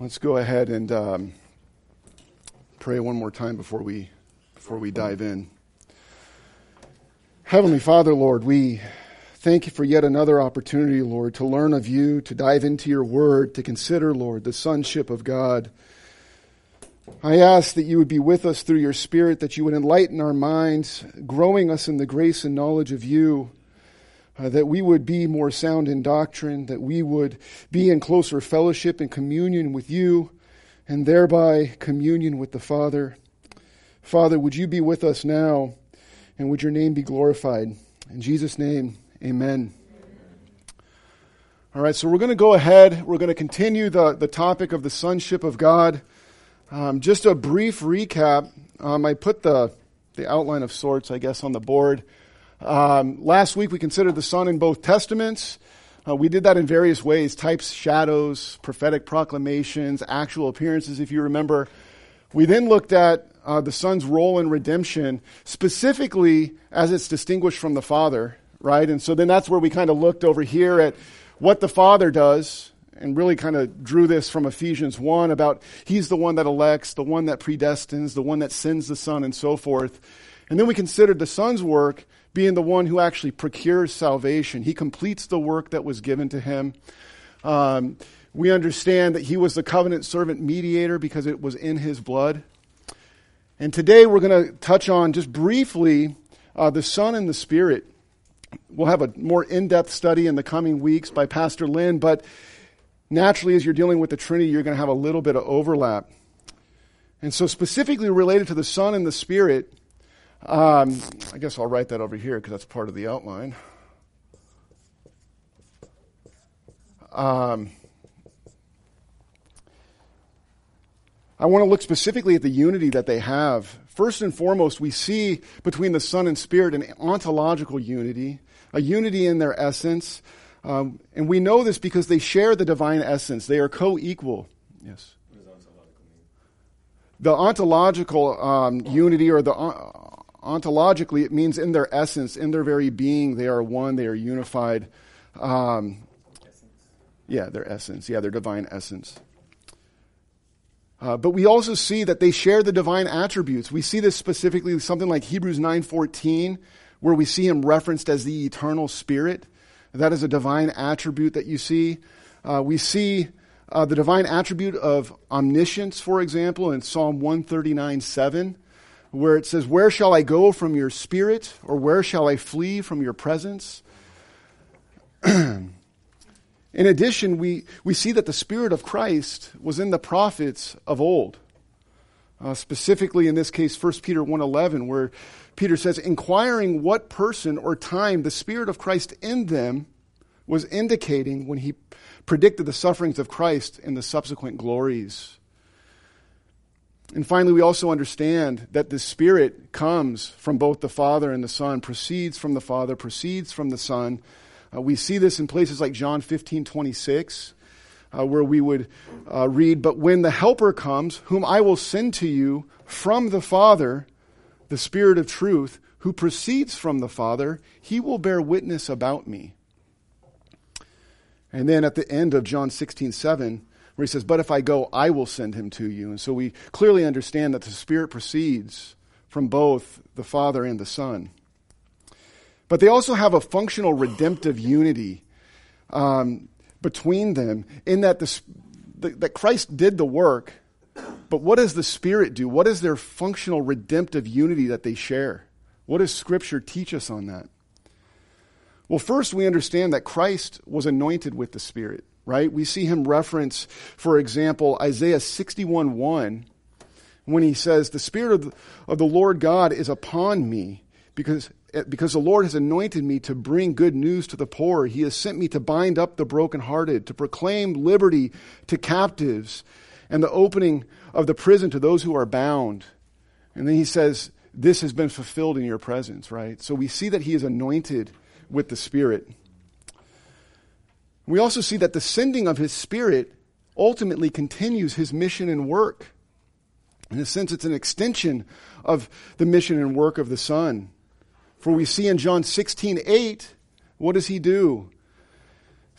Let's go ahead and um, pray one more time before we before we dive in. Heavenly Father, Lord, we thank you for yet another opportunity, Lord, to learn of you, to dive into your word, to consider, Lord, the sonship of God. I ask that you would be with us through your Spirit, that you would enlighten our minds, growing us in the grace and knowledge of you uh, that we would be more sound in doctrine, that we would be in closer fellowship and communion with you, and thereby communion with the Father. Father, would you be with us now, and would your name be glorified? In Jesus' name, amen. All right, so we're going to go ahead. We're going to continue the, the topic of the sonship of God. Um, just a brief recap. Um, I put the, the outline of sorts, I guess, on the board. Um, last week we considered the Son in both Testaments. Uh, we did that in various ways types, shadows, prophetic proclamations, actual appearances, if you remember. We then looked at uh, the Son's role in redemption, specifically as it's distinguished from the Father, right? And so then that's where we kind of looked over here at what the Father does and really kind of drew this from Ephesians 1 about He's the one that elects, the one that predestines, the one that sends the Son, and so forth. And then we considered the Son's work being the one who actually procures salvation. He completes the work that was given to him. Um, we understand that he was the covenant servant mediator because it was in his blood. And today we're going to touch on just briefly uh, the Son and the Spirit. We'll have a more in depth study in the coming weeks by Pastor Lynn, but naturally, as you're dealing with the Trinity, you're going to have a little bit of overlap. And so, specifically related to the Son and the Spirit, um, I guess I'll write that over here because that's part of the outline. Um, I want to look specifically at the unity that they have. First and foremost, we see between the Son and Spirit an ontological unity, a unity in their essence. Um, and we know this because they share the divine essence. They are co equal. Yes. Ontological mean? the ontological um, unity or the uh, ontologically, it means in their essence, in their very being, they are one, they are unified. Um, yeah, their essence. Yeah, their divine essence. Uh, but we also see that they share the divine attributes. We see this specifically something like Hebrews 9:14, where we see him referenced as the eternal spirit. That is a divine attribute that you see. Uh, we see uh, the divine attribute of omniscience, for example, in Psalm 139 7 where it says, Where shall I go from your spirit, or where shall I flee from your presence? in addition, we, we see that the Spirit of Christ was in the prophets of old. Uh, specifically, in this case, 1 Peter 1.11, where Peter says, inquiring what person or time the Spirit of Christ in them was indicating when he predicted the sufferings of Christ and the subsequent glories and finally, we also understand that the Spirit comes from both the Father and the Son, proceeds from the Father, proceeds from the Son. Uh, we see this in places like John 15, 26, uh, where we would uh, read, But when the Helper comes, whom I will send to you from the Father, the Spirit of truth, who proceeds from the Father, he will bear witness about me. And then at the end of John 16, 7, where he says, But if I go, I will send him to you. And so we clearly understand that the Spirit proceeds from both the Father and the Son. But they also have a functional redemptive unity um, between them in that, the, that Christ did the work, but what does the Spirit do? What is their functional redemptive unity that they share? What does Scripture teach us on that? Well, first, we understand that Christ was anointed with the Spirit right? We see him reference, for example, Isaiah 61 1, when he says, The Spirit of the, of the Lord God is upon me because, because the Lord has anointed me to bring good news to the poor. He has sent me to bind up the brokenhearted, to proclaim liberty to captives, and the opening of the prison to those who are bound. And then he says, This has been fulfilled in your presence, right? So we see that he is anointed with the Spirit. We also see that the sending of his spirit ultimately continues his mission and work. In a sense, it's an extension of the mission and work of the Son. For we see in John 16, 8, what does he do?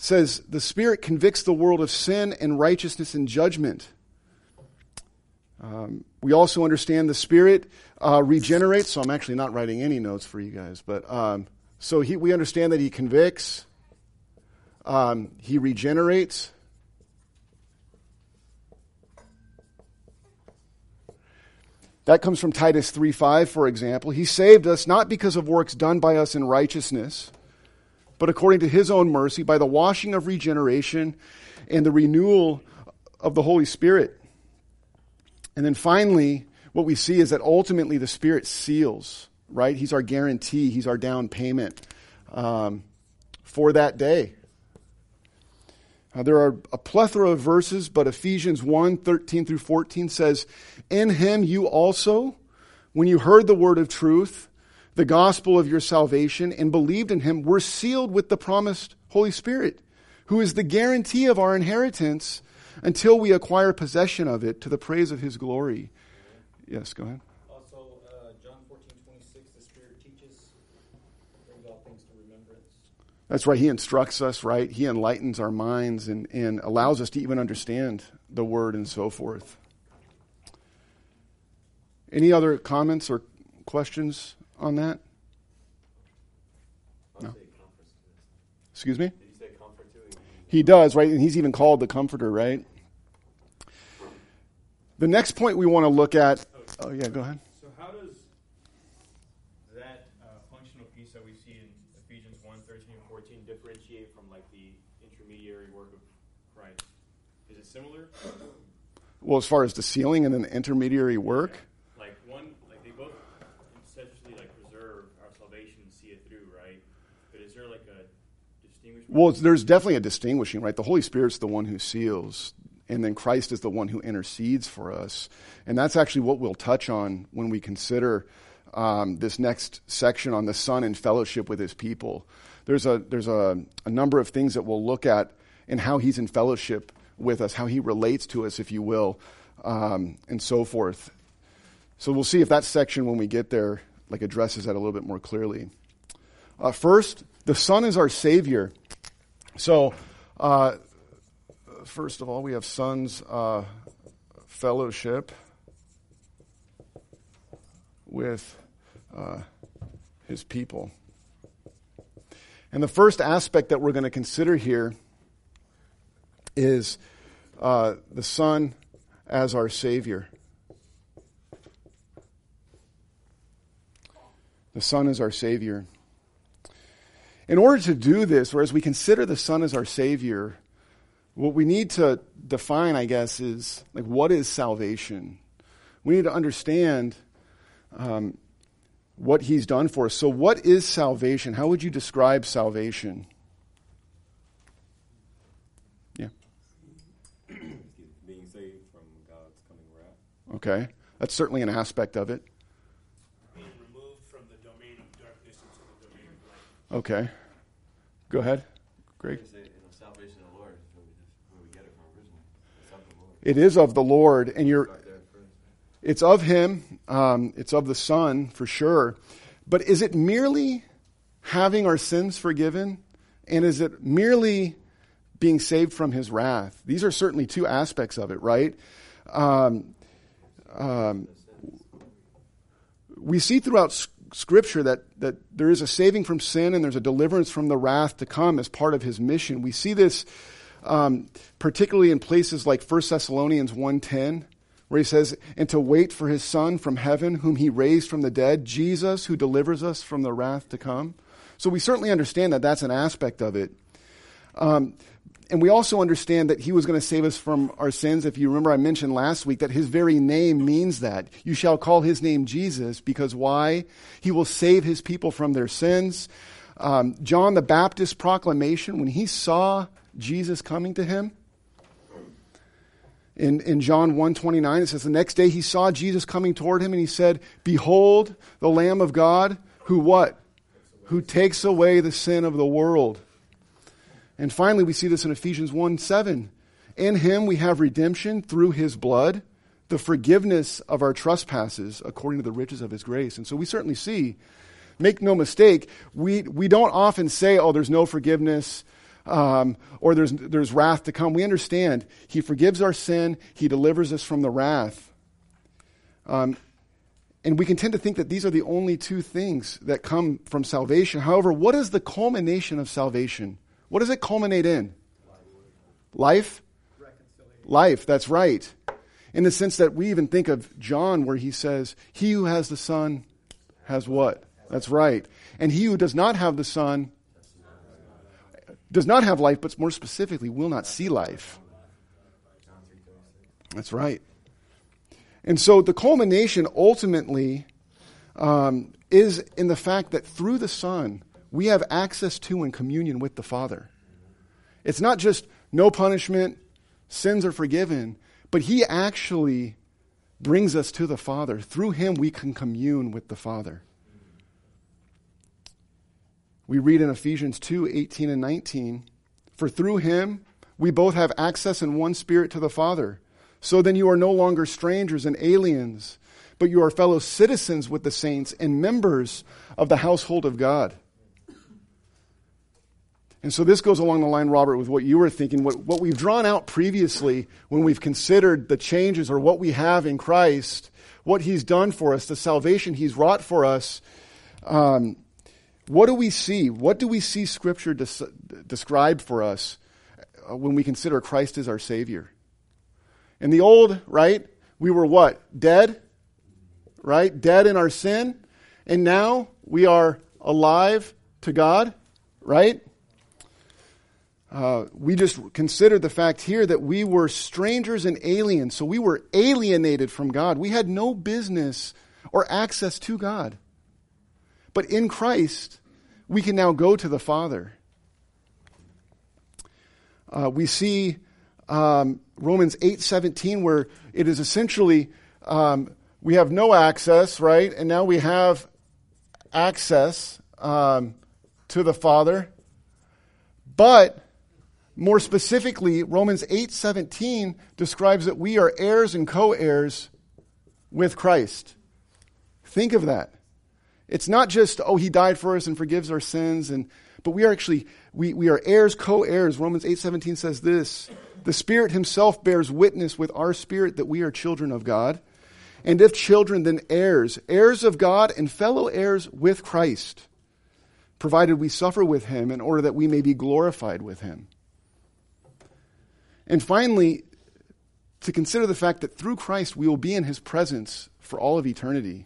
says the Spirit convicts the world of sin and righteousness and judgment. Um, we also understand the Spirit uh, regenerates. So I'm actually not writing any notes for you guys, but um, so he, we understand that He convicts, um, He regenerates. That comes from Titus 3:5, for example. He saved us not because of works done by us in righteousness, but according to his own mercy by the washing of regeneration and the renewal of the Holy Spirit. And then finally, what we see is that ultimately the Spirit seals, right? He's our guarantee, He's our down payment um, for that day. Uh, there are a plethora of verses, but Ephesians 1 13 through 14 says, In him you also, when you heard the word of truth, the gospel of your salvation and believed in him, were sealed with the promised Holy Spirit, who is the guarantee of our inheritance until we acquire possession of it to the praise of his glory. Yes, go ahead. Also, uh, John 14, 26, the Spirit teaches, brings all things to remembrance. That's right. He instructs us, right? He enlightens our minds and, and allows us to even understand the word and so forth. Any other comments or questions on that? No. Excuse me? He does, right? And he's even called the Comforter, right? The next point we want to look at. Oh, yeah, go ahead. So how does that uh, functional piece that we see in Ephesians 1, 13 and 14 differentiate from like the intermediary work of Christ? Is it similar? Well, as far as the sealing and then the intermediary work, Like one, like they both essentially like preserve our salvation and see it through, right? But is there like a distinguishment? Well, there's definitely a distinguishing, right? The Holy Spirit's the one who seals, and then Christ is the one who intercedes for us. And that's actually what we'll touch on when we consider um, this next section on the Son and fellowship with his people. There's a there's a, a number of things that we'll look at in how he's in fellowship with us, how he relates to us, if you will, um, and so forth. So we'll see if that section, when we get there, like addresses that a little bit more clearly. Uh, first, the Son is our Savior. So, uh, first of all, we have Son's uh, fellowship with uh, His people. And the first aspect that we're going to consider here is uh, the Son as our Savior. The Son is our Savior. In order to do this, or as we consider the Son as our Savior, what we need to define, I guess, is like what is salvation? We need to understand um, what He's done for us. So, what is salvation? How would you describe salvation? Yeah. Being saved from God's coming wrath. Okay. That's certainly an aspect of it. being removed from the domain of darkness into the domain of light. Okay. Go ahead, Greg. Say, you know, salvation of the Lord is where we, just, where we get it from originally. It's of the Lord. It is of the Lord, and you're Start there first. It's of him, um, it's of the Son for sure. But is it merely having our sins forgiven? And is it merely being saved from his wrath? These are certainly two aspects of it, right? Um, um, we see throughout Scripture that, that there is a saving from sin and there's a deliverance from the wrath to come as part of his mission. We see this um, particularly in places like 1 Thessalonians 1.10, where he says, And to wait for his Son from heaven, whom he raised from the dead, Jesus, who delivers us from the wrath to come. So we certainly understand that that's an aspect of it. Um, and we also understand that he was going to save us from our sins. If you remember, I mentioned last week that his very name means that. You shall call his name Jesus, because why? He will save his people from their sins. Um, John the Baptist proclamation, when he saw Jesus coming to him, in, in John 1.29, it says, The next day he saw Jesus coming toward him, and he said, Behold, the Lamb of God, who what? Who takes away the sin of the world. And finally, we see this in Ephesians 1 7. In him we have redemption through his blood, the forgiveness of our trespasses according to the riches of his grace. And so we certainly see, make no mistake, we, we don't often say, oh, there's no forgiveness um, or there's, there's wrath to come. We understand He forgives our sin, He delivers us from the wrath. Um, and we can tend to think that these are the only two things that come from salvation. However, what is the culmination of salvation? What does it culminate in? Life? Life, that's right. In the sense that we even think of John, where he says, He who has the Son has what? That's right. And he who does not have the Son does not have life, but more specifically, will not see life. That's right. And so the culmination ultimately um, is in the fact that through the Son, we have access to and communion with the Father. It's not just no punishment, sins are forgiven, but He actually brings us to the Father. Through Him, we can commune with the Father. We read in Ephesians 2 18 and 19, For through Him, we both have access in one Spirit to the Father. So then you are no longer strangers and aliens, but you are fellow citizens with the saints and members of the household of God. And so this goes along the line, Robert, with what you were thinking. What, what we've drawn out previously when we've considered the changes or what we have in Christ, what He's done for us, the salvation He's wrought for us. Um, what do we see? What do we see Scripture des- describe for us uh, when we consider Christ as our Savior? In the old, right, we were what? Dead, right? Dead in our sin. And now we are alive to God, right? Uh, we just considered the fact here that we were strangers and aliens. So we were alienated from God. We had no business or access to God. But in Christ, we can now go to the Father. Uh, we see um, Romans 8:17 where it is essentially um, we have no access, right? And now we have access um, to the Father. But more specifically, Romans 8:17 describes that we are heirs and co-heirs with Christ. Think of that. It's not just, oh, he died for us and forgives our sins, and but we are actually we, we are heirs, co-heirs. Romans 8:17 says this. The Spirit Himself bears witness with our spirit that we are children of God. And if children, then heirs, heirs of God and fellow heirs with Christ, provided we suffer with Him in order that we may be glorified with Him. And finally, to consider the fact that through Christ we will be in His presence for all of eternity.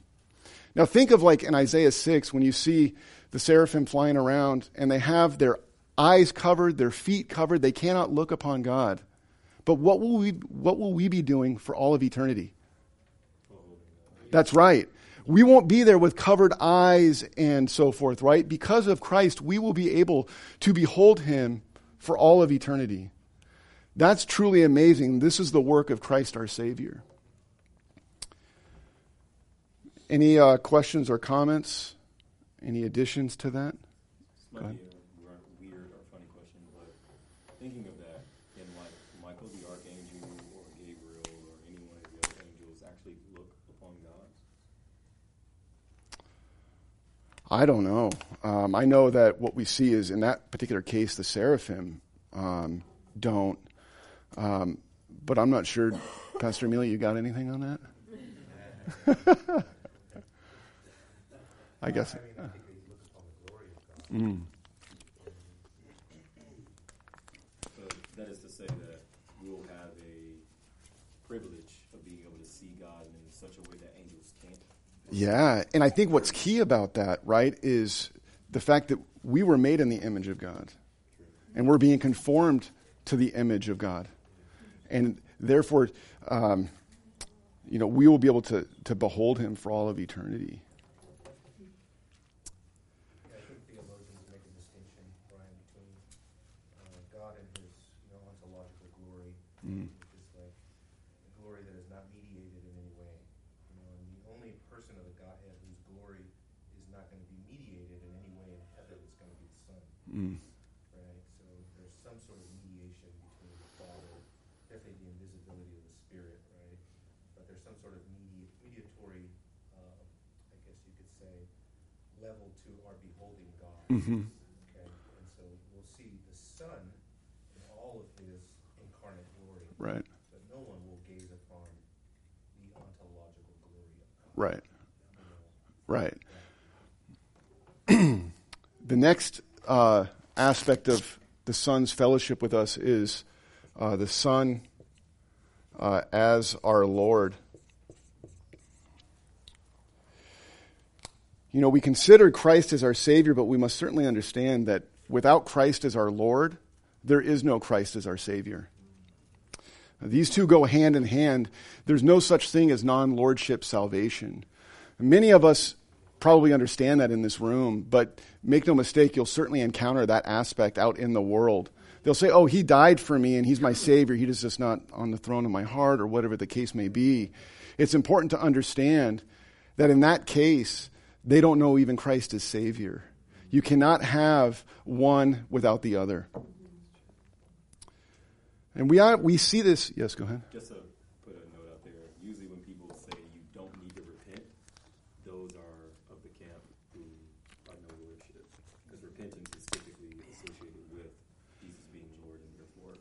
Now, think of like in Isaiah 6 when you see the seraphim flying around and they have their eyes covered, their feet covered. They cannot look upon God. But what will we, what will we be doing for all of eternity? That's right. We won't be there with covered eyes and so forth, right? Because of Christ, we will be able to behold him for all of eternity. That's truly amazing. This is the work of Christ our Savior. Any uh, questions or comments? Any additions to that? This might be a weird or funny question, but thinking of that, can like Michael the archangel or Gabriel or any one of the other angels actually look upon God? I don't know. Um, I know that what we see is in that particular case, the seraphim um, don't. Um, but I'm not sure. Pastor Amelia, you got anything on that? I guess. Mm. So that is to say that we will have a privilege of being able to see God in such a way that angels can't. Yeah, and I think what's key about that, right, is the fact that we were made in the image of God, and we're being conformed to the image of God, and therefore, um, you know, we will be able to to behold Him for all of eternity. I think theologians make a distinction, between uh, God and His ontological glory, Mm. which is like a glory that is not mediated in any way. You know, and the only person of the Godhead whose glory is not going to be mediated in any way in heaven is going to be the Son. Mm. Right? So there's some sort of mediation between the Father, definitely the invisibility of the Spirit, right? But there's some sort of medi- mediatory, uh, I guess you could say, level to our beholding God. Mhm. Okay, and so we'll see the Son in all of his incarnate glory, Right. but no one will gaze upon the ontological glory of God. Right. Right. the next uh, aspect of the Son's fellowship with us is uh, the Son uh, as our Lord. You know, we consider Christ as our Savior, but we must certainly understand that without Christ as our Lord, there is no Christ as our Savior. These two go hand in hand. There's no such thing as non lordship salvation. Many of us probably understand that in this room, but make no mistake, you'll certainly encounter that aspect out in the world. They'll say, Oh, he died for me and he's my Savior. He is just not on the throne of my heart, or whatever the case may be. It's important to understand that in that case, they don't know even Christ as Savior. You cannot have one without the other. And we, are, we see this. Yes, go ahead. Just to put a note out there, usually when people say you don't need to repent, those are of the camp who are no lordship. Because repentance is typically associated with Jesus being Lord and therefore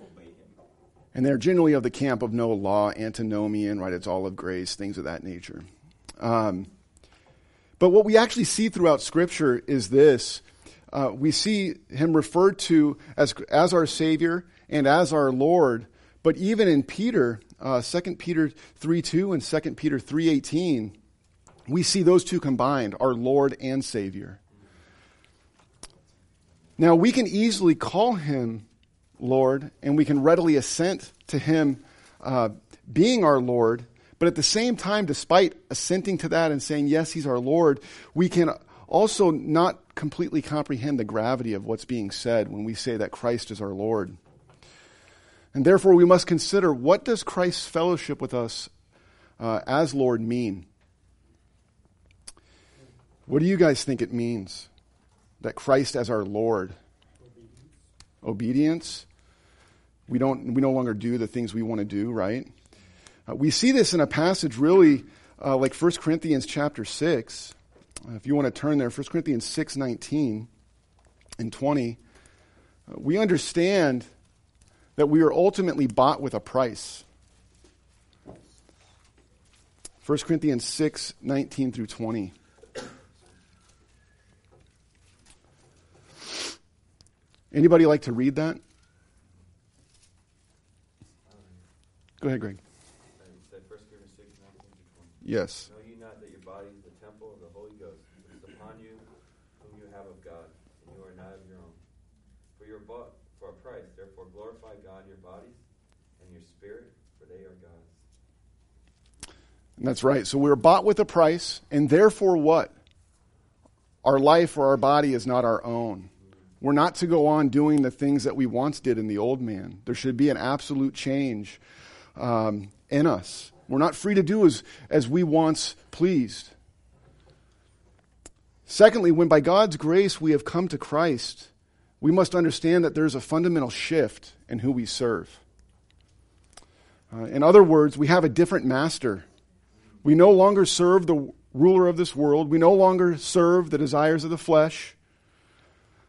obey him. And they're generally of the camp of no law, antinomian, right? It's all of grace, things of that nature. Um, but what we actually see throughout Scripture is this. Uh, we see him referred to as, as our Savior and as our Lord. But even in Peter, uh, 2 Peter 3 2 and 2 Peter 3 18, we see those two combined, our Lord and Savior. Now, we can easily call him Lord, and we can readily assent to him uh, being our Lord. But at the same time, despite assenting to that and saying, yes, he's our Lord, we can also not completely comprehend the gravity of what's being said when we say that Christ is our Lord. And therefore, we must consider what does Christ's fellowship with us uh, as Lord mean? What do you guys think it means? That Christ as our Lord? Obedience. We don't. We no longer do the things we want to do. Right. Uh, we see this in a passage really uh, like 1 Corinthians chapter six. Uh, if you want to turn there, 1 Corinthians six nineteen and twenty. Uh, we understand that we are ultimately bought with a price. 1 Corinthians 6, 19 through 20. Anybody like to read that? Go ahead, Greg. You said 1 Corinthians 6, 19 to 20. Yes. Know ye not that your body is the temple of the Holy Ghost, which is upon you, whom you have of God, and you are not of your own? For you are bought for a price. Therefore glorify God in your bodies and your spirit, for they are God's. And that's right. So we're bought with a price, and therefore what? Our life or our body is not our own. We're not to go on doing the things that we once did in the old man. There should be an absolute change um, in us. We're not free to do as, as we once pleased. Secondly, when by God's grace we have come to Christ, we must understand that there's a fundamental shift in who we serve. Uh, in other words, we have a different master. We no longer serve the ruler of this world. We no longer serve the desires of the flesh.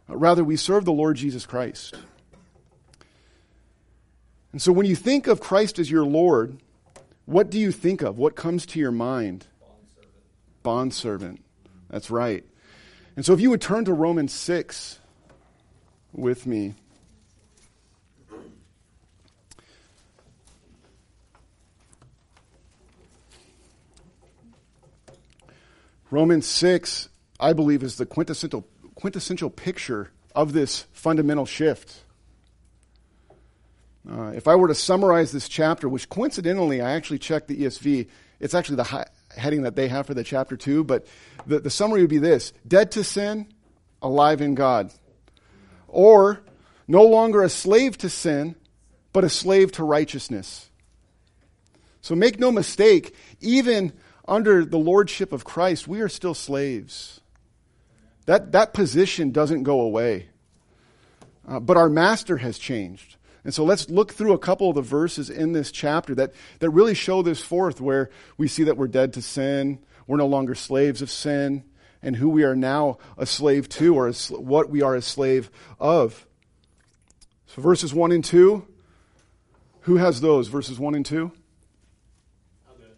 Uh, Rather, we serve the Lord Jesus Christ. And so when you think of Christ as your Lord, what do you think of? What comes to your mind? Bondservant. Bondservant. That's right. And so if you would turn to Romans 6 with me. Romans 6, I believe, is the quintessential, quintessential picture of this fundamental shift. Uh, if I were to summarize this chapter, which coincidentally I actually checked the ESV, it's actually the hi- heading that they have for the chapter two, but the, the summary would be this dead to sin, alive in God. Or no longer a slave to sin, but a slave to righteousness. So make no mistake, even under the lordship of Christ, we are still slaves. That, that position doesn't go away. Uh, but our master has changed. And so let's look through a couple of the verses in this chapter that, that really show this forth, where we see that we're dead to sin, we're no longer slaves of sin, and who we are now a slave to, or a, what we are a slave of. So verses 1 and 2, who has those? Verses 1 and 2? I'll do it.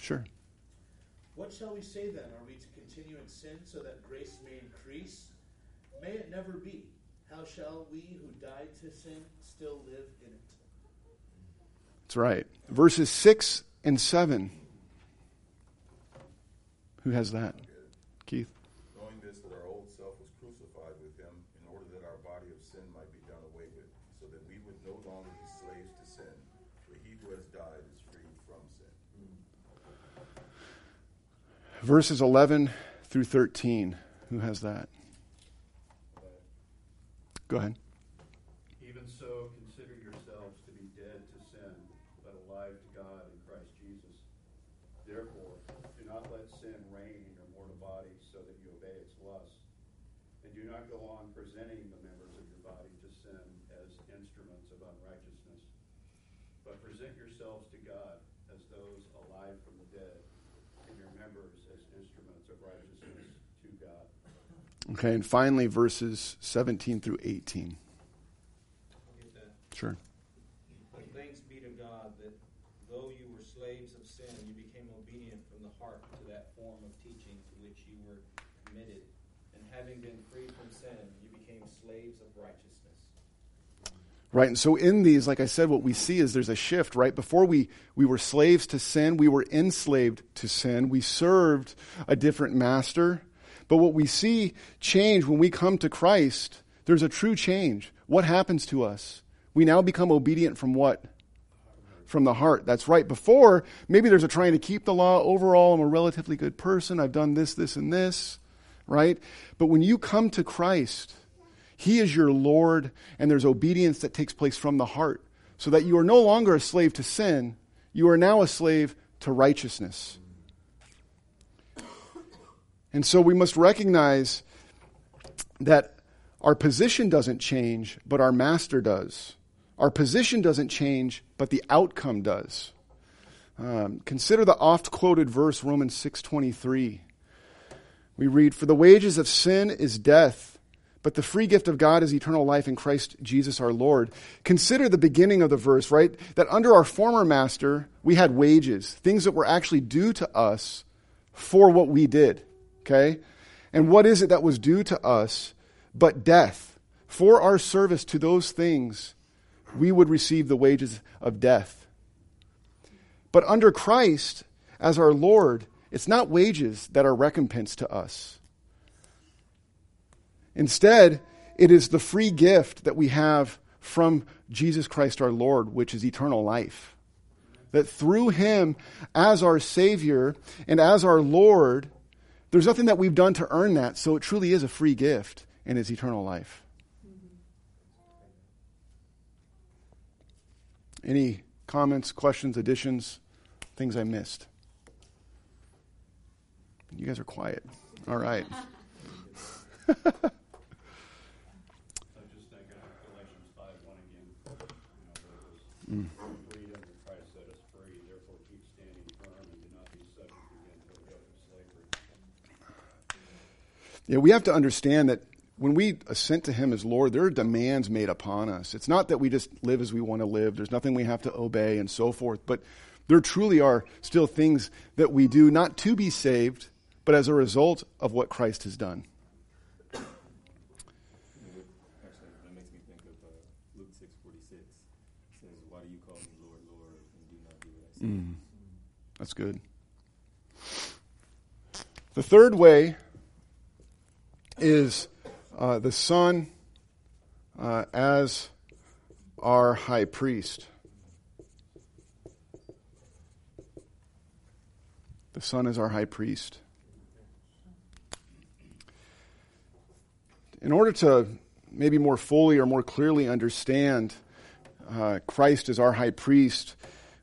Sure. What shall we say then? Are we to continue in sin so that grace may increase? May it never be. How shall we who died to sin still live in it? That's right. Verses 6 and 7. Who has that? Keith? Knowing this, that our old self was crucified with him in order that our body of sin might be done away with, so that we would no longer be slaves to sin, for he who has died is freed from sin. Verses 11 through 13. Who has that? Go ahead. Even so, consider yourselves to be dead to sin, but alive to God in Christ Jesus. Therefore, do not let sin reign in your mortal body so that you obey its lusts. And do not go on presenting the members of your body to sin as instruments of unrighteousness, but present yourselves to God as those alive from the dead, and your members as instruments of righteousness to God. Okay, and finally, verses 17 through 18. I'll get that. Sure. But thanks be to God that though you were slaves of sin, you became obedient from the heart to that form of teaching to which you were committed. And having been freed from sin, you became slaves of righteousness. Right, and so in these, like I said, what we see is there's a shift, right? Before we, we were slaves to sin, we were enslaved to sin, we served a different master. But what we see change when we come to Christ, there's a true change. What happens to us? We now become obedient from what? From the heart. That's right. Before, maybe there's a trying to keep the law. Overall, I'm a relatively good person. I've done this, this, and this, right? But when you come to Christ, He is your Lord, and there's obedience that takes place from the heart, so that you are no longer a slave to sin. You are now a slave to righteousness. And so we must recognize that our position doesn't change, but our master does. Our position doesn't change, but the outcome does. Um, consider the oft quoted verse Romans 6:23. We read, "For the wages of sin is death, but the free gift of God is eternal life in Christ Jesus our Lord." Consider the beginning of the verse, right? That under our former master, we had wages, things that were actually due to us for what we did. Okay? And what is it that was due to us but death? For our service to those things, we would receive the wages of death. But under Christ, as our Lord, it's not wages that are recompense to us. Instead, it is the free gift that we have from Jesus Christ our Lord, which is eternal life. That through Him, as our Savior and as our Lord, there's nothing that we've done to earn that, so it truly is a free gift and is eternal life. Any comments, questions, additions, things I missed? You guys are quiet. All right just thinking of Galatians five one again. You know, where it was, freedom in Christ set us free, therefore keep standing firm and do not be subject again to a yoke of slavery. Yeah, we have to understand that when we assent to Him as Lord, there are demands made upon us. It's not that we just live as we want to live, there's nothing we have to obey and so forth, but there truly are still things that we do not to be saved, but as a result of what Christ has done. Actually, that makes me think of Luke six forty six. Says, "Why do you call me Lord, Lord, and do not do what Mm. That's good. The third way is uh, the Son uh, as our high priest. The Son is our high priest. In order to maybe more fully or more clearly understand uh, Christ as our high priest,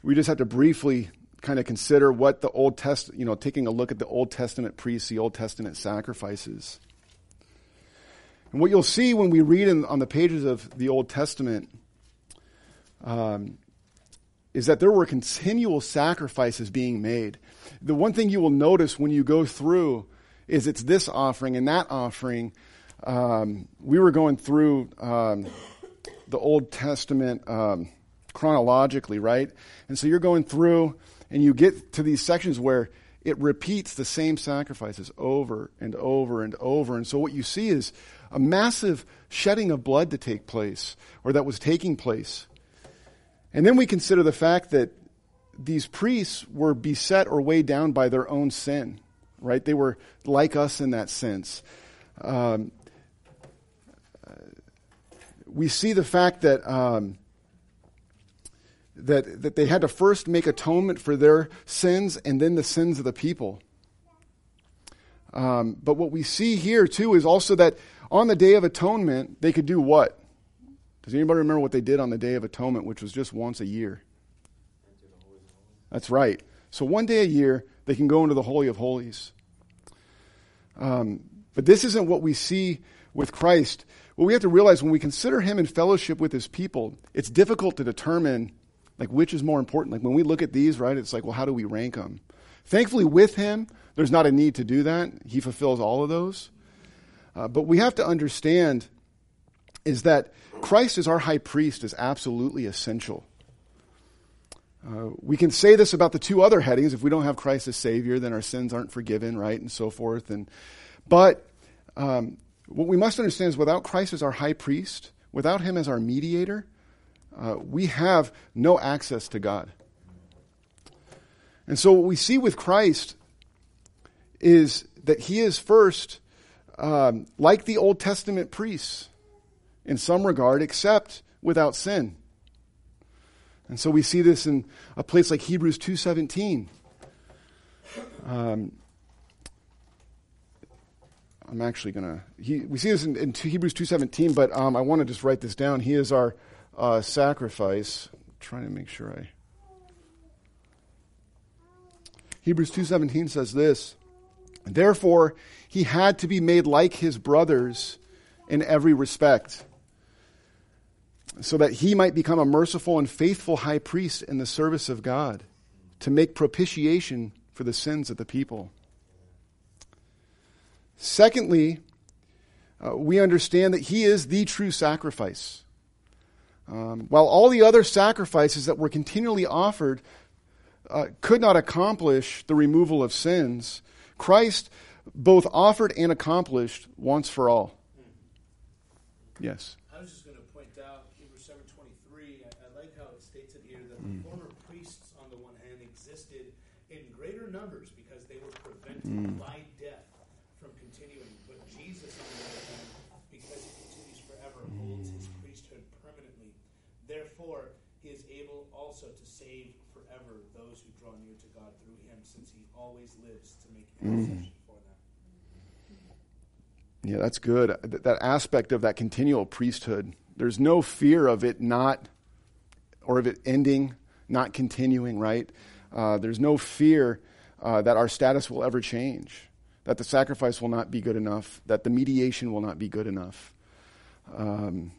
we just have to briefly kind of consider what the Old Testament, you know, taking a look at the Old Testament priests, the Old Testament sacrifices. And what you'll see when we read in, on the pages of the Old Testament um, is that there were continual sacrifices being made. The one thing you will notice when you go through is it's this offering and that offering. Um, we were going through um, the Old Testament um, chronologically, right? And so you're going through and you get to these sections where it repeats the same sacrifices over and over and over. And so what you see is a massive shedding of blood to take place, or that was taking place. And then we consider the fact that these priests were beset or weighed down by their own sin, right? They were like us in that sense. Um, we see the fact that um, that that they had to first make atonement for their sins and then the sins of the people. Um, but what we see here too is also that on the Day of Atonement they could do what? Does anybody remember what they did on the Day of Atonement, which was just once a year? That's right. So one day a year they can go into the Holy of Holies. Um, but this isn't what we see with Christ. What we have to realize when we consider him in fellowship with his people, it's difficult to determine like which is more important. Like when we look at these, right, it's like, well, how do we rank them? Thankfully, with him, there's not a need to do that. He fulfills all of those. Uh, but we have to understand is that Christ as our high priest is absolutely essential. Uh, we can say this about the two other headings. If we don't have Christ as Savior, then our sins aren't forgiven, right, and so forth. And but um, what we must understand is, without Christ as our high priest, without Him as our mediator, uh, we have no access to God. And so, what we see with Christ is that He is first um, like the Old Testament priests in some regard, except without sin. And so we see this in a place like Hebrews 2.17. Um, I'm actually going to, we see this in, in Hebrews 2.17, but um, I want to just write this down. He is our uh, sacrifice. I'm trying to make sure I. Hebrews 2.17 says this, Therefore, he had to be made like his brothers in every respect so that he might become a merciful and faithful high priest in the service of God to make propitiation for the sins of the people. Secondly, uh, we understand that he is the true sacrifice. Um, while all the other sacrifices that were continually offered uh, could not accomplish the removal of sins, Christ both offered and accomplished once for all. Yes. mm. by death from the former priests, on the one hand, existed in greater numbers because they were prevented by death from continuing put Jesus on the other hand, because he continues forever, holds his priesthood permanently. Therefore, he is able also to save forever those who draw near to God through him, since he always lives to make intercession mm. Yeah, that's good. That aspect of that continual priesthood. There's no fear of it not, or of it ending, not continuing, right? Uh, there's no fear uh, that our status will ever change, that the sacrifice will not be good enough, that the mediation will not be good enough. Um,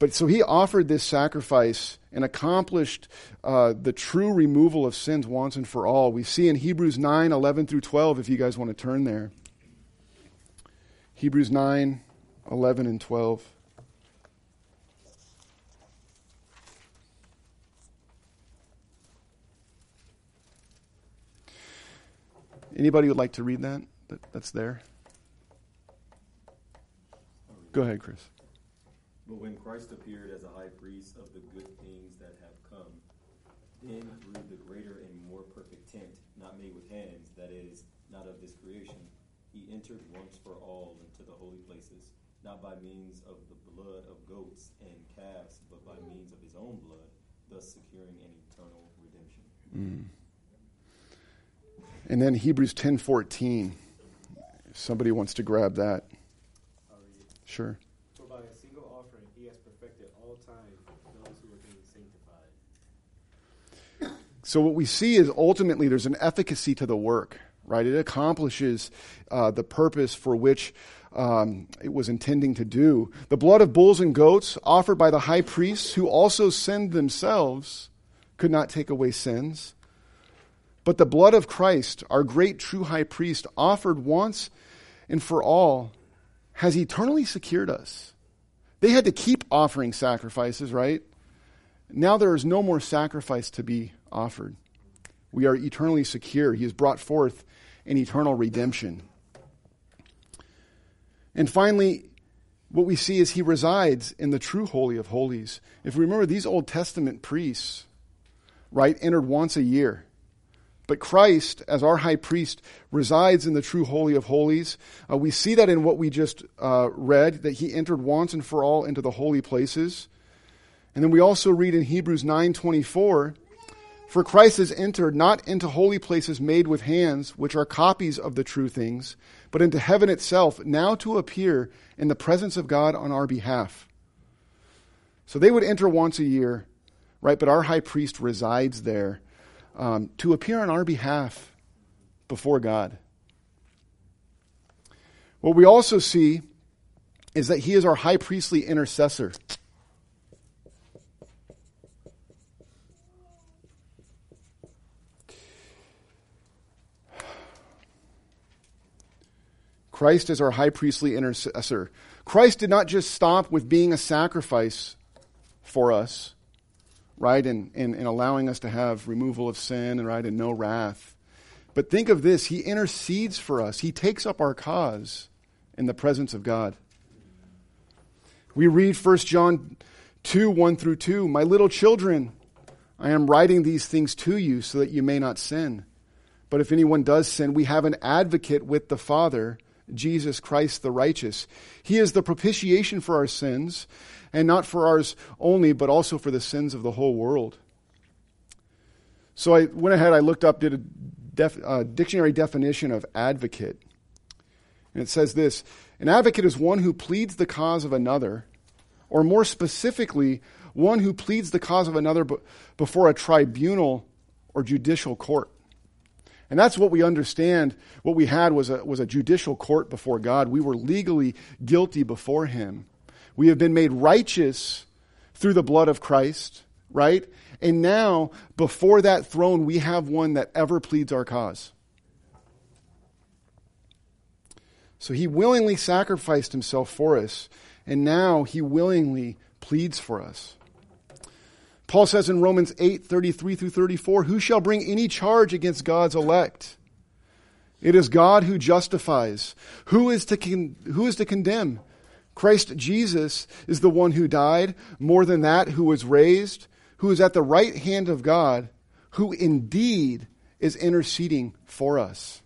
but so he offered this sacrifice and accomplished uh, the true removal of sins once and for all. We see in Hebrews 9 11 through 12, if you guys want to turn there. Hebrews 9 11 and 12. Anybody would like to read that? that that's there? Go ahead, Chris. But when Christ appeared as a high priest of the good things that have come, then through the greater and more perfect tent, not made with hands, that is, not of this creation, he entered once for all holy places, not by means of the blood of goats and calves, but by means of his own blood, thus securing an eternal redemption. Mm. And then Hebrews 10:14. If somebody wants to grab that. Sure. For by a single offering he has perfected all time those who are being sanctified. So what we see is ultimately there's an efficacy to the work, right? It accomplishes uh, the purpose for which um, it was intending to do. The blood of bulls and goats offered by the high priests, who also sinned themselves, could not take away sins. But the blood of Christ, our great true high priest, offered once and for all, has eternally secured us. They had to keep offering sacrifices, right? Now there is no more sacrifice to be offered. We are eternally secure. He has brought forth an eternal redemption. And finally, what we see is he resides in the true Holy of Holies. If we remember, these Old Testament priests, right, entered once a year. But Christ, as our high priest, resides in the true Holy of Holies. Uh, we see that in what we just uh, read, that he entered once and for all into the holy places. And then we also read in Hebrews 9:24, "For Christ has entered not into holy places made with hands, which are copies of the true things, but into heaven itself, now to appear in the presence of God on our behalf." So they would enter once a year, right? But our high priest resides there um, to appear on our behalf before God. What we also see is that he is our high priestly intercessor. Christ is our high priestly intercessor. Christ did not just stop with being a sacrifice for us, right, and, and, and allowing us to have removal of sin and right and no wrath. But think of this, he intercedes for us. He takes up our cause in the presence of God. We read 1 John 2 1 through 2. My little children, I am writing these things to you so that you may not sin. But if anyone does sin, we have an advocate with the Father, Jesus Christ the righteous. He is the propitiation for our sins, and not for ours only, but also for the sins of the whole world. So I went ahead, I looked up, did a def, uh, dictionary definition of advocate. And it says this An advocate is one who pleads the cause of another, or more specifically, one who pleads the cause of another before a tribunal or judicial court. And that's what we understand. What we had was a, was a judicial court before God. We were legally guilty before Him. We have been made righteous through the blood of Christ, right? And now, before that throne, we have one that ever pleads our cause. So he willingly sacrificed himself for us, and now he willingly pleads for us. Paul says in Romans 8 33 through 34, Who shall bring any charge against God's elect? It is God who justifies. Who is to, con- who is to condemn? Christ Jesus is the one who died, more than that, who was raised, who is at the right hand of God, who indeed is interceding for us.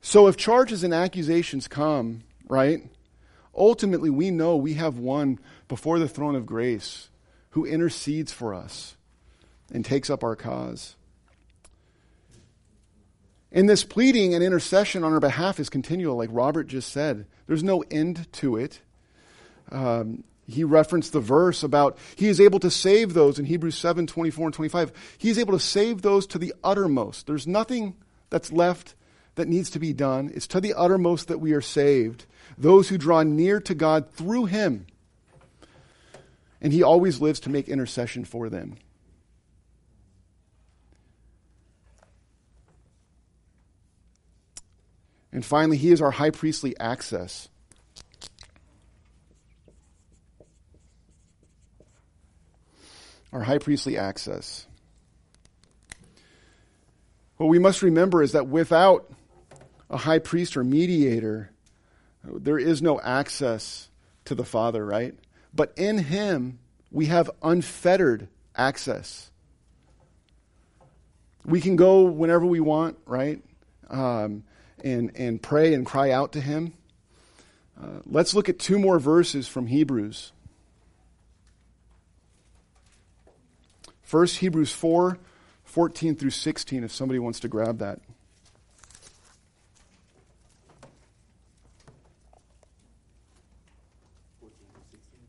So if charges and accusations come, right, ultimately we know we have one before the throne of grace who intercedes for us and takes up our cause. And this pleading and intercession on our behalf is continual, like Robert just said. There's no end to it. Um, he referenced the verse about he is able to save those in Hebrews 7 24 and 25. He is able to save those to the uttermost. There's nothing that's left that needs to be done. It's to the uttermost that we are saved. Those who draw near to God through him. And he always lives to make intercession for them. And finally, he is our high priestly access. Our high priestly access. What we must remember is that without a high priest or mediator, there is no access to the Father, right? But in him, we have unfettered access. We can go whenever we want, right? Um, and, and pray and cry out to Him. Uh, let's look at two more verses from Hebrews. First, Hebrews 4 14 through 16, if somebody wants to grab that.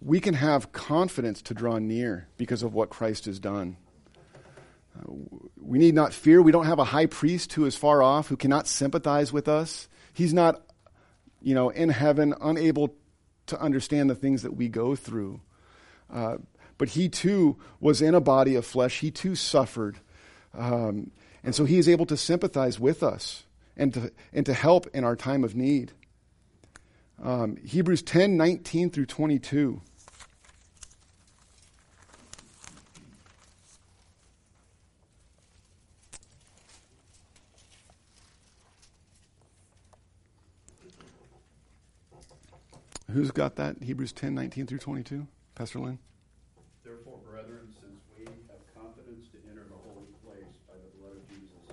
we can have confidence to draw near because of what Christ has done. We need not fear. We don't have a high priest who is far off, who cannot sympathize with us. He's not, you know, in heaven, unable to understand the things that we go through. Uh, but he too was in a body of flesh. He too suffered. Um, and so he is able to sympathize with us and to, and to help in our time of need. Um, Hebrews 10 19 through 22. Who's got that? Hebrews 10 19 through 22? Pastor Lynn? Therefore, brethren, since we have confidence to enter the holy place by the blood of Jesus,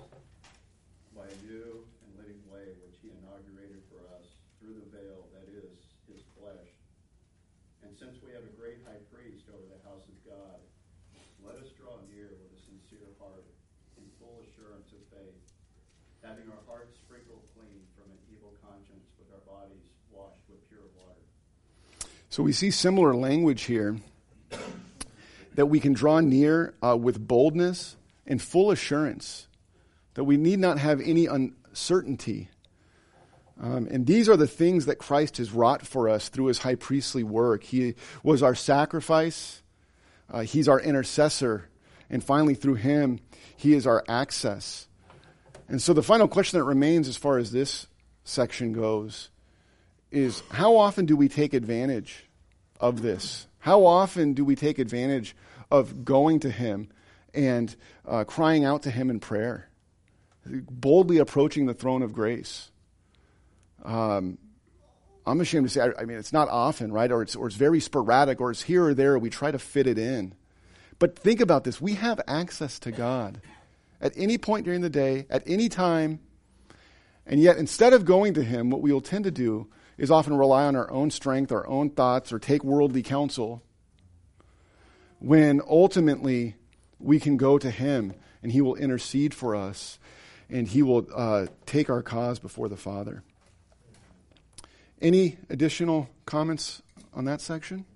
by a new and living way which he inaugurated for us through the veil that is his flesh. And since we have a great high priest over the house of God, let us draw near with a sincere heart, in full assurance of faith, having our hearts sprinkled clean from an evil conscience, with our bodies washed with pure water. So we see similar language here that we can draw near uh, with boldness and full assurance, that we need not have any uncertainty. Um, and these are the things that Christ has wrought for us through his high priestly work. He was our sacrifice, uh, he's our intercessor, and finally, through him, he is our access. And so the final question that remains as far as this section goes is how often do we take advantage of this? How often do we take advantage of going to Him and uh, crying out to Him in prayer? Boldly approaching the throne of grace. Um, I'm ashamed to say, I, I, mean, it's not often, right? Or it's, or it's very sporadic, or it's here or there. We try to fit it in. But think about this we have access to God at any point during the day, at any time. And yet, instead of going to Him, what we will tend to do is often rely on our own strength, our own thoughts, or take worldly counsel, when ultimately we can go to Him and He will intercede for us and He will uh, take our cause before the Father. Any additional comments on that section?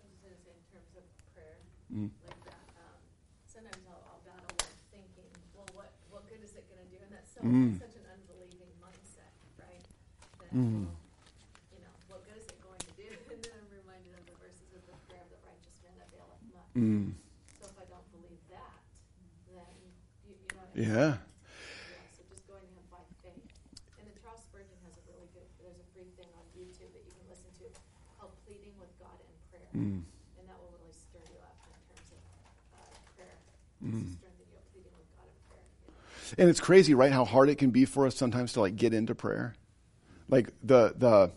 in terms of prayer, Mm. like that. Um, sometimes I'll, I'll battle with thinking, well, what, what good is it going to do? And that's so, Mm. such an unbelieving mindset, right? That, Mm. you know, what good is it going to do? And then I'm reminded of the verses of the prayer of the righteous man that availeth much. Mm. So if I don't believe that, then, you, you know I mean? Yeah. Yeah, so just going to him by faith. And then Charles Spurgeon has a really good, there's a free thing on YouTube that you can listen to called Pleading with God in Prayer. Mm. And that will really stir you up in terms of uh, prayer. Mm. Strengthen you up pleading with God in prayer. you know. And it's crazy, right? How hard it can be for us sometimes to like get into prayer. Like the the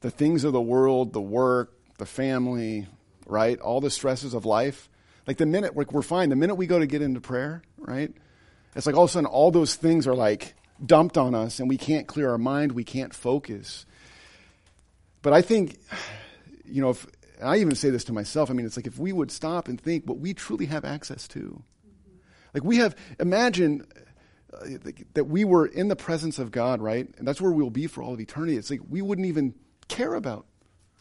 the things of the world, the work, the family, right? All the stresses of life. Like the minute we're, we're fine, the minute we go to get into prayer, right? It's like all of a sudden all those things are like dumped on us and we can't clear our mind, we can't focus. But I think, you know, if I even say this to myself, I mean, it's like if we would stop and think what we truly have access to. Like we have, imagine uh, that we were in the presence of God, right? And that's where we'll be for all of eternity. It's like we wouldn't even care about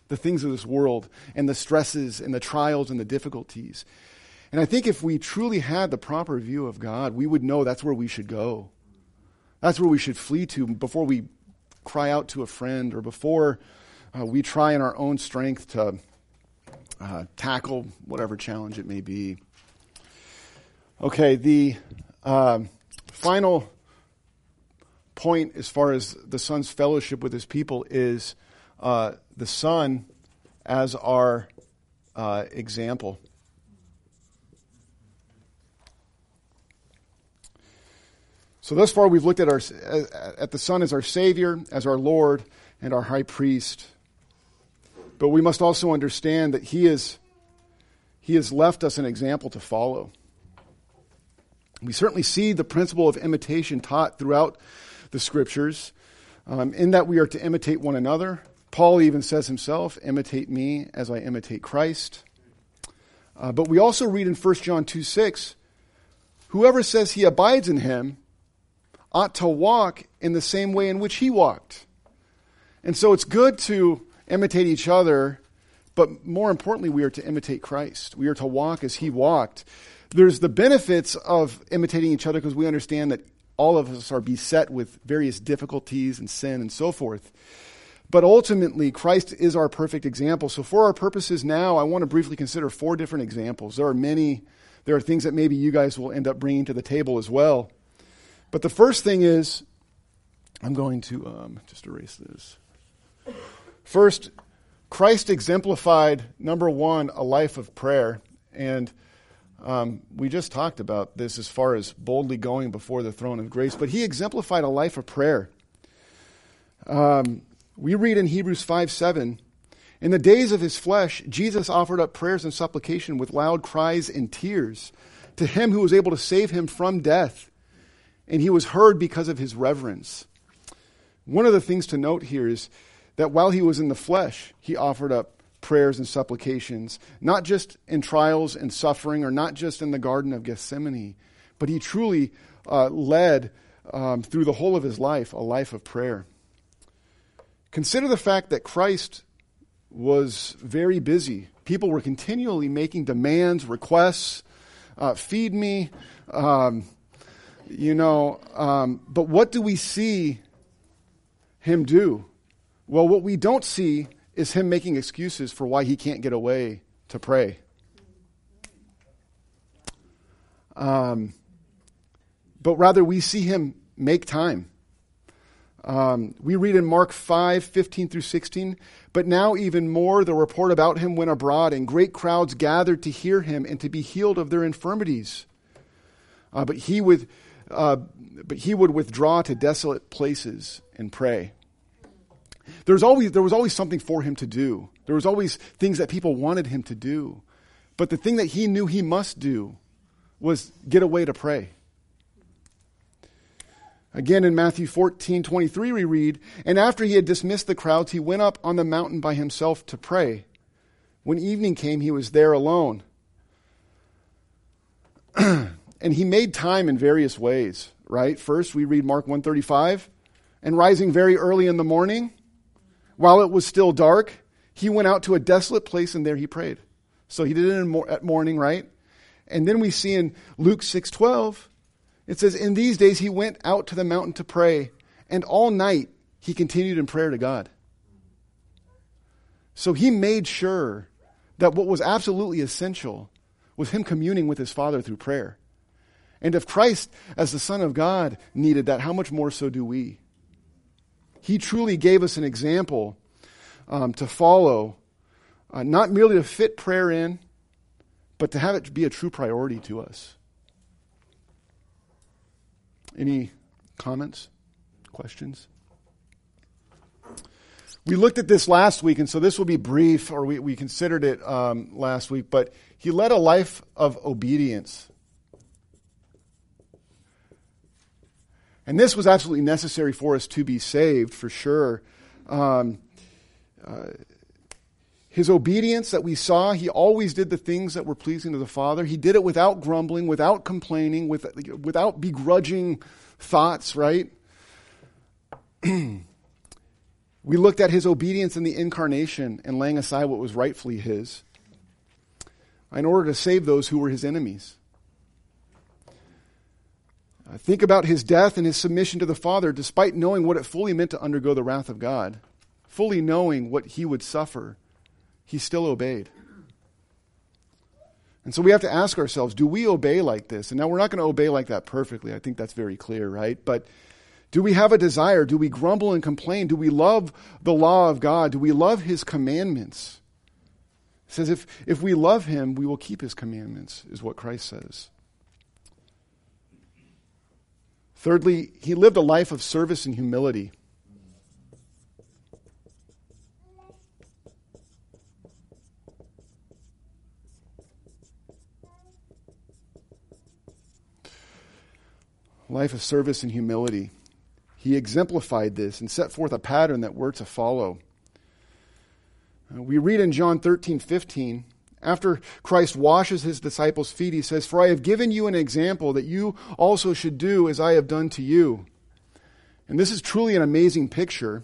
the things of this world and the stresses and the trials and the difficulties. And I think if we truly had the proper view of God, we would know that's where we should go. That's where we should flee to before we cry out to a friend or before uh, we try in our own strength to uh, tackle whatever challenge it may be. Okay, the um, final point as far as the Son's fellowship with his people is uh, the Son as our uh, example. So thus far, we've looked at our at the Son as our Savior, as our Lord, and our High Priest. But we must also understand that He is He has left us an example to follow. We certainly see the principle of imitation taught throughout the Scriptures, um, in that we are to imitate one another. Paul even says himself, "Imitate me as I imitate Christ." Uh, but we also read in 1 John 2 6, whoever says he abides in him ought to walk in the same way in which he walked. And so it's good to imitate each other, but more importantly, we are to imitate Christ. We are to walk as he walked. There's the benefits of imitating each other because we understand that all of us are beset with various difficulties and sin and so forth. But ultimately, Christ is our perfect example. So, for our purposes now, I want to briefly consider four different examples. There are many, there are things that maybe you guys will end up bringing to the table as well. But the first thing is, I'm going to um, just erase this. First, Christ exemplified, number one, a life of prayer. And um, we just talked about this as far as boldly going before the throne of grace, but he exemplified a life of prayer. Um, we read in Hebrews 5 7, in the days of his flesh, Jesus offered up prayers and supplication with loud cries and tears to him who was able to save him from death, and he was heard because of his reverence. One of the things to note here is that while he was in the flesh, he offered up prayers and supplications, not just in trials and suffering, or not just in the Garden of Gethsemane, but he truly uh, led um, through the whole of his life a life of prayer. Consider the fact that Christ was very busy. People were continually making demands, requests, uh, feed me, um, you know. Um, but what do we see him do? Well, what we don't see is him making excuses for why he can't get away to pray. Um, but rather, we see him make time. Um, we read in Mark 5 15 through 16, but now even more the report about him went abroad, and great crowds gathered to hear him and to be healed of their infirmities. Uh, but, he would, uh, but he would withdraw to desolate places and pray. There's always, there was always something for him to do. There was always things that people wanted him to do. But the thing that he knew he must do was get away to pray. Again, in Matthew 14, 23, we read, And after he had dismissed the crowds, he went up on the mountain by himself to pray. When evening came, he was there alone. and he made time in various ways, right? First, we read Mark 135, and rising very early in the morning, while it was still dark, he went out to a desolate place and there he prayed. So he did it at morning, right? And then we see in Luke 6:12, it says, "In these days he went out to the mountain to pray, and all night he continued in prayer to God." So he made sure that what was absolutely essential was him communing with his Father through prayer. And if Christ, as the Son of God, needed that, how much more so do we? He truly gave us an example um, to follow, uh, not merely to fit prayer in, but to have it be a true priority to us. Any comments, questions? We looked at this last week, and so this will be brief, or we, we considered it um, last week, but he led a life of obedience. And this was absolutely necessary for us to be saved, for sure. Um, uh, his obedience that we saw, he always did the things that were pleasing to the Father. He did it without grumbling, without complaining, with, without begrudging thoughts, right? we looked at his obedience in the incarnation and laying aside what was rightfully his in order to save those who were his enemies. Think about his death and his submission to the Father, despite knowing what it fully meant to undergo the wrath of God, fully knowing what he would suffer, he still obeyed. And so we have to ask ourselves do we obey like this? And now we're not going to obey like that perfectly. I think that's very clear, right? But do we have a desire? Do we grumble and complain? Do we love the law of God? Do we love his commandments? It says if, if we love him, we will keep his commandments, is what Christ says. Thirdly, he lived a life of service and humility. Life of service and humility. He exemplified this and set forth a pattern that we're to follow. Uh, we read in John 13, 15, after Christ washes his disciples' feet, he says, For I have given you an example that you also should do as I have done to you. And this is truly an amazing picture.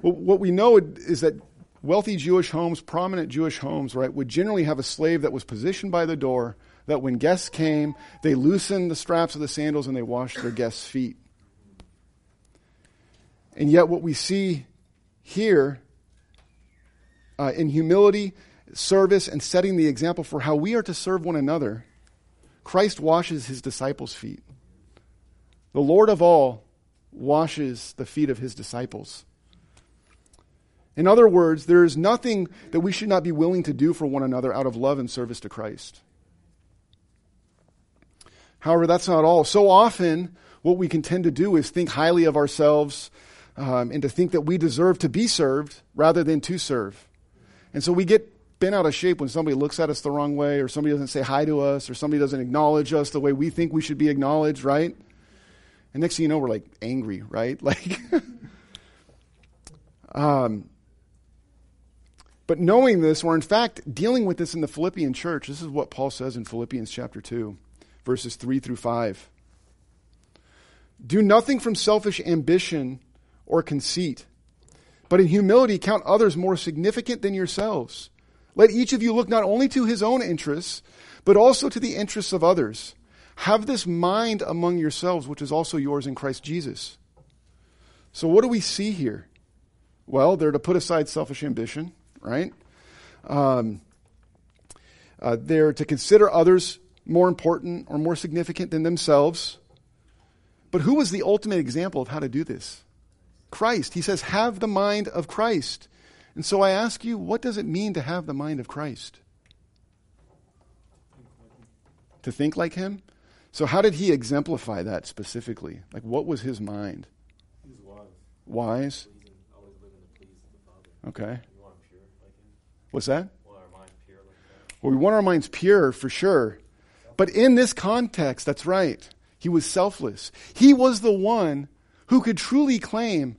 What we know is that wealthy Jewish homes, prominent Jewish homes, right, would generally have a slave that was positioned by the door that when guests came, they loosened the straps of the sandals and they washed their guests' feet. And yet, what we see here uh, in humility, service, and setting the example for how we are to serve one another, Christ washes his disciples' feet. The Lord of all washes the feet of his disciples. In other words, there is nothing that we should not be willing to do for one another out of love and service to Christ. However, that's not all. So often, what we can tend to do is think highly of ourselves um, and to think that we deserve to be served rather than to serve. And so we get bent out of shape when somebody looks at us the wrong way, or somebody doesn't say hi to us, or somebody doesn't acknowledge us the way we think we should be acknowledged, right? And next thing you know, we're like angry, right? Like, um, but knowing this, or in fact dealing with this in the Philippian church, this is what Paul says in Philippians chapter 2, verses 3 through 5. Do nothing from selfish ambition or conceit, but in humility count others more significant than yourselves. Let each of you look not only to his own interests, but also to the interests of others. Have this mind among yourselves, which is also yours in Christ Jesus. So, what do we see here? Well, they're to put aside selfish ambition, right? Um, uh, they're to consider others more important or more significant than themselves. But who was the ultimate example of how to do this? Christ. He says, have the mind of Christ. And so I ask you, what does it mean to have the mind of Christ? To think like him? So, how did he exemplify that specifically? Like, what was his mind? He was wise. Wise? Always living to please the Father. Okay. We want pure like him. What's that? We our minds pure like that. Well, we want our minds pure for sure. But in this context, that's right. He was selfless. He was the one who could truly claim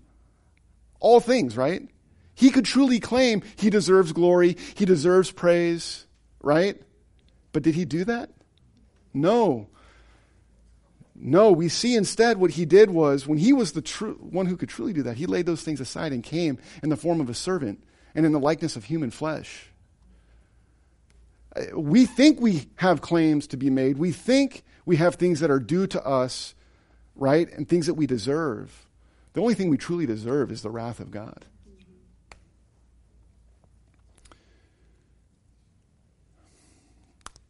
all things, right? He could truly claim he deserves glory, he deserves praise, right? But did he do that? No. No, we see instead what he did was when he was the true one who could truly do that, he laid those things aside and came in the form of a servant and in the likeness of human flesh. Uh, We think we have claims to be made. We think we have things that are due to us, right? And things that we deserve. The only thing we truly deserve is the wrath of God.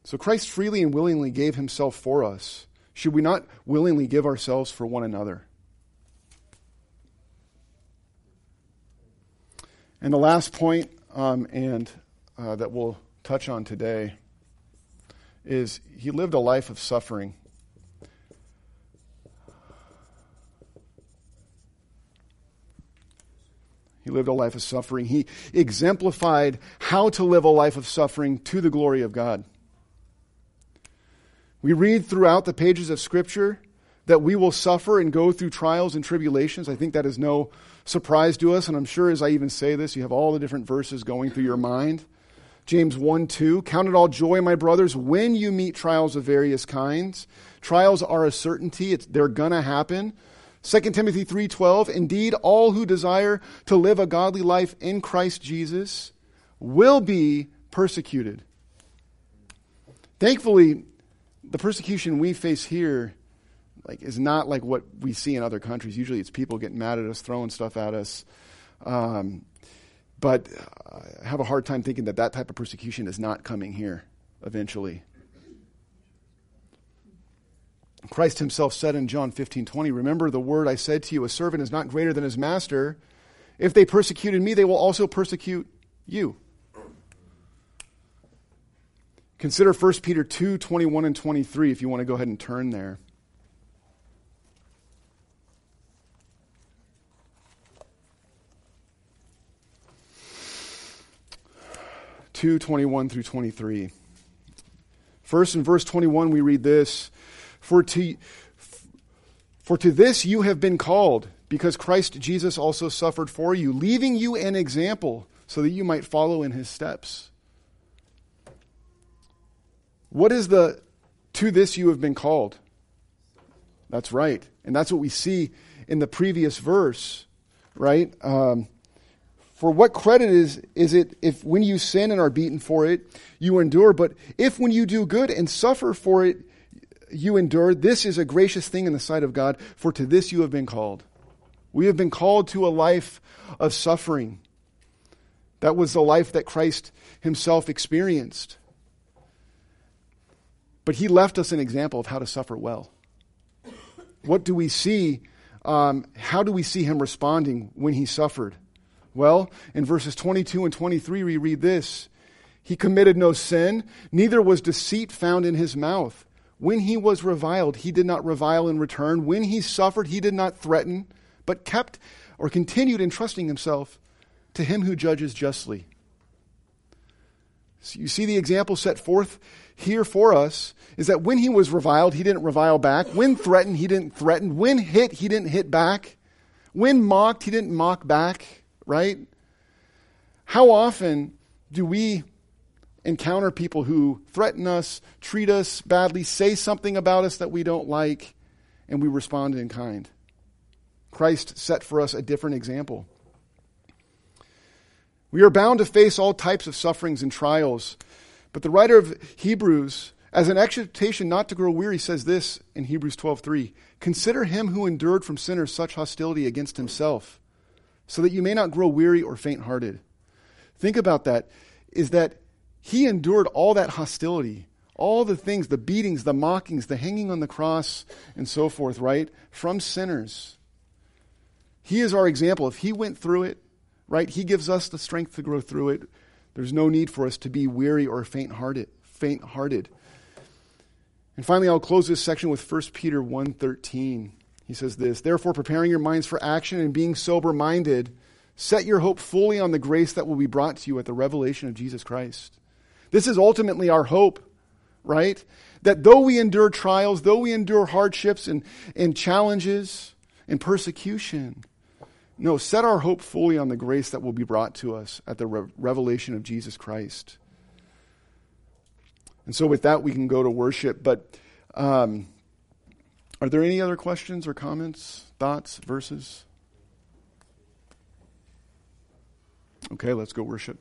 So Christ freely and willingly gave himself for us. Should we not willingly give ourselves for one another? And the last point, um, and uh, that we'll touch on today, is he lived a life of suffering. He lived a life of suffering. He exemplified how to live a life of suffering to the glory of God. We read throughout the pages of Scripture that we will suffer and go through trials and tribulations. I think that is no surprise to us, and I'm sure as I even say this, you have all the different verses going through your mind. James 1 2, count it all joy, my brothers, when you meet trials of various kinds. Trials are a certainty, it's, they're going to happen. 2 Timothy 3:12 Indeed all who desire to live a godly life in Christ Jesus will be persecuted. Thankfully, the persecution we face here like is not like what we see in other countries. Usually, it's people getting mad at us, throwing stuff at us. Um, but I have a hard time thinking that that type of persecution is not coming here eventually. Christ himself said in John 15 20, Remember the word I said to you, a servant is not greater than his master. If they persecuted me, they will also persecute you. Consider 1 Peter 2 21 and 23 if you want to go ahead and turn there. Two twenty one through twenty three. First, in verse twenty one, we read this: For to for to this you have been called, because Christ Jesus also suffered for you, leaving you an example, so that you might follow in his steps. What is the to this you have been called? That's right. And that's what we see in the previous verse, right? Um, For what credit is, is it if when you sin and are beaten for it, you endure? But if when you do good and suffer for it, you endure, this is a gracious thing in the sight of God, for to this you have been called. We have been called to a life of suffering. That was the life that Christ himself experienced. But he left us an example of how to suffer well. What do we see? Um, how do we see him responding when he suffered? Well, in verses 22 and 23, we read this He committed no sin, neither was deceit found in his mouth. When he was reviled, he did not revile in return. When he suffered, he did not threaten, but kept or continued entrusting himself to him who judges justly. So you see the example set forth here for us is that when he was reviled, he didn't revile back. When threatened, he didn't threaten. When hit, he didn't hit back. When mocked, he didn't mock back right? How often do we encounter people who threaten us, treat us badly, say something about us that we don't like, and we respond in kind? Christ set for us a different example. We are bound to face all types of sufferings and trials, but the writer of Hebrews, as an exhortation not to grow weary, says this in Hebrews 12:3, "Consider him who endured from sinners such hostility against himself." so that you may not grow weary or faint hearted. Think about that. Is that he endured all that hostility, all the things, the beatings, the mockings, the hanging on the cross, and so forth, right? From sinners. He is our example. If he went through it, right, he gives us the strength to grow through it. There's no need for us to be weary or faint hearted. Faint hearted. And finally, I'll close this section with 1 Peter 1.13. He says this Therefore, preparing your minds for action and being sober minded, set your hope fully on the grace that will be brought to you at the revelation of Jesus Christ. This is ultimately our hope, right? That though we endure trials, though we endure hardships and, and challenges and persecution, no, set our hope fully on the grace that will be brought to us at the re- revelation of Jesus Christ. And so, with that, we can go to worship. But um, are there any other questions or comments, thoughts, verses? Okay, let's go worship.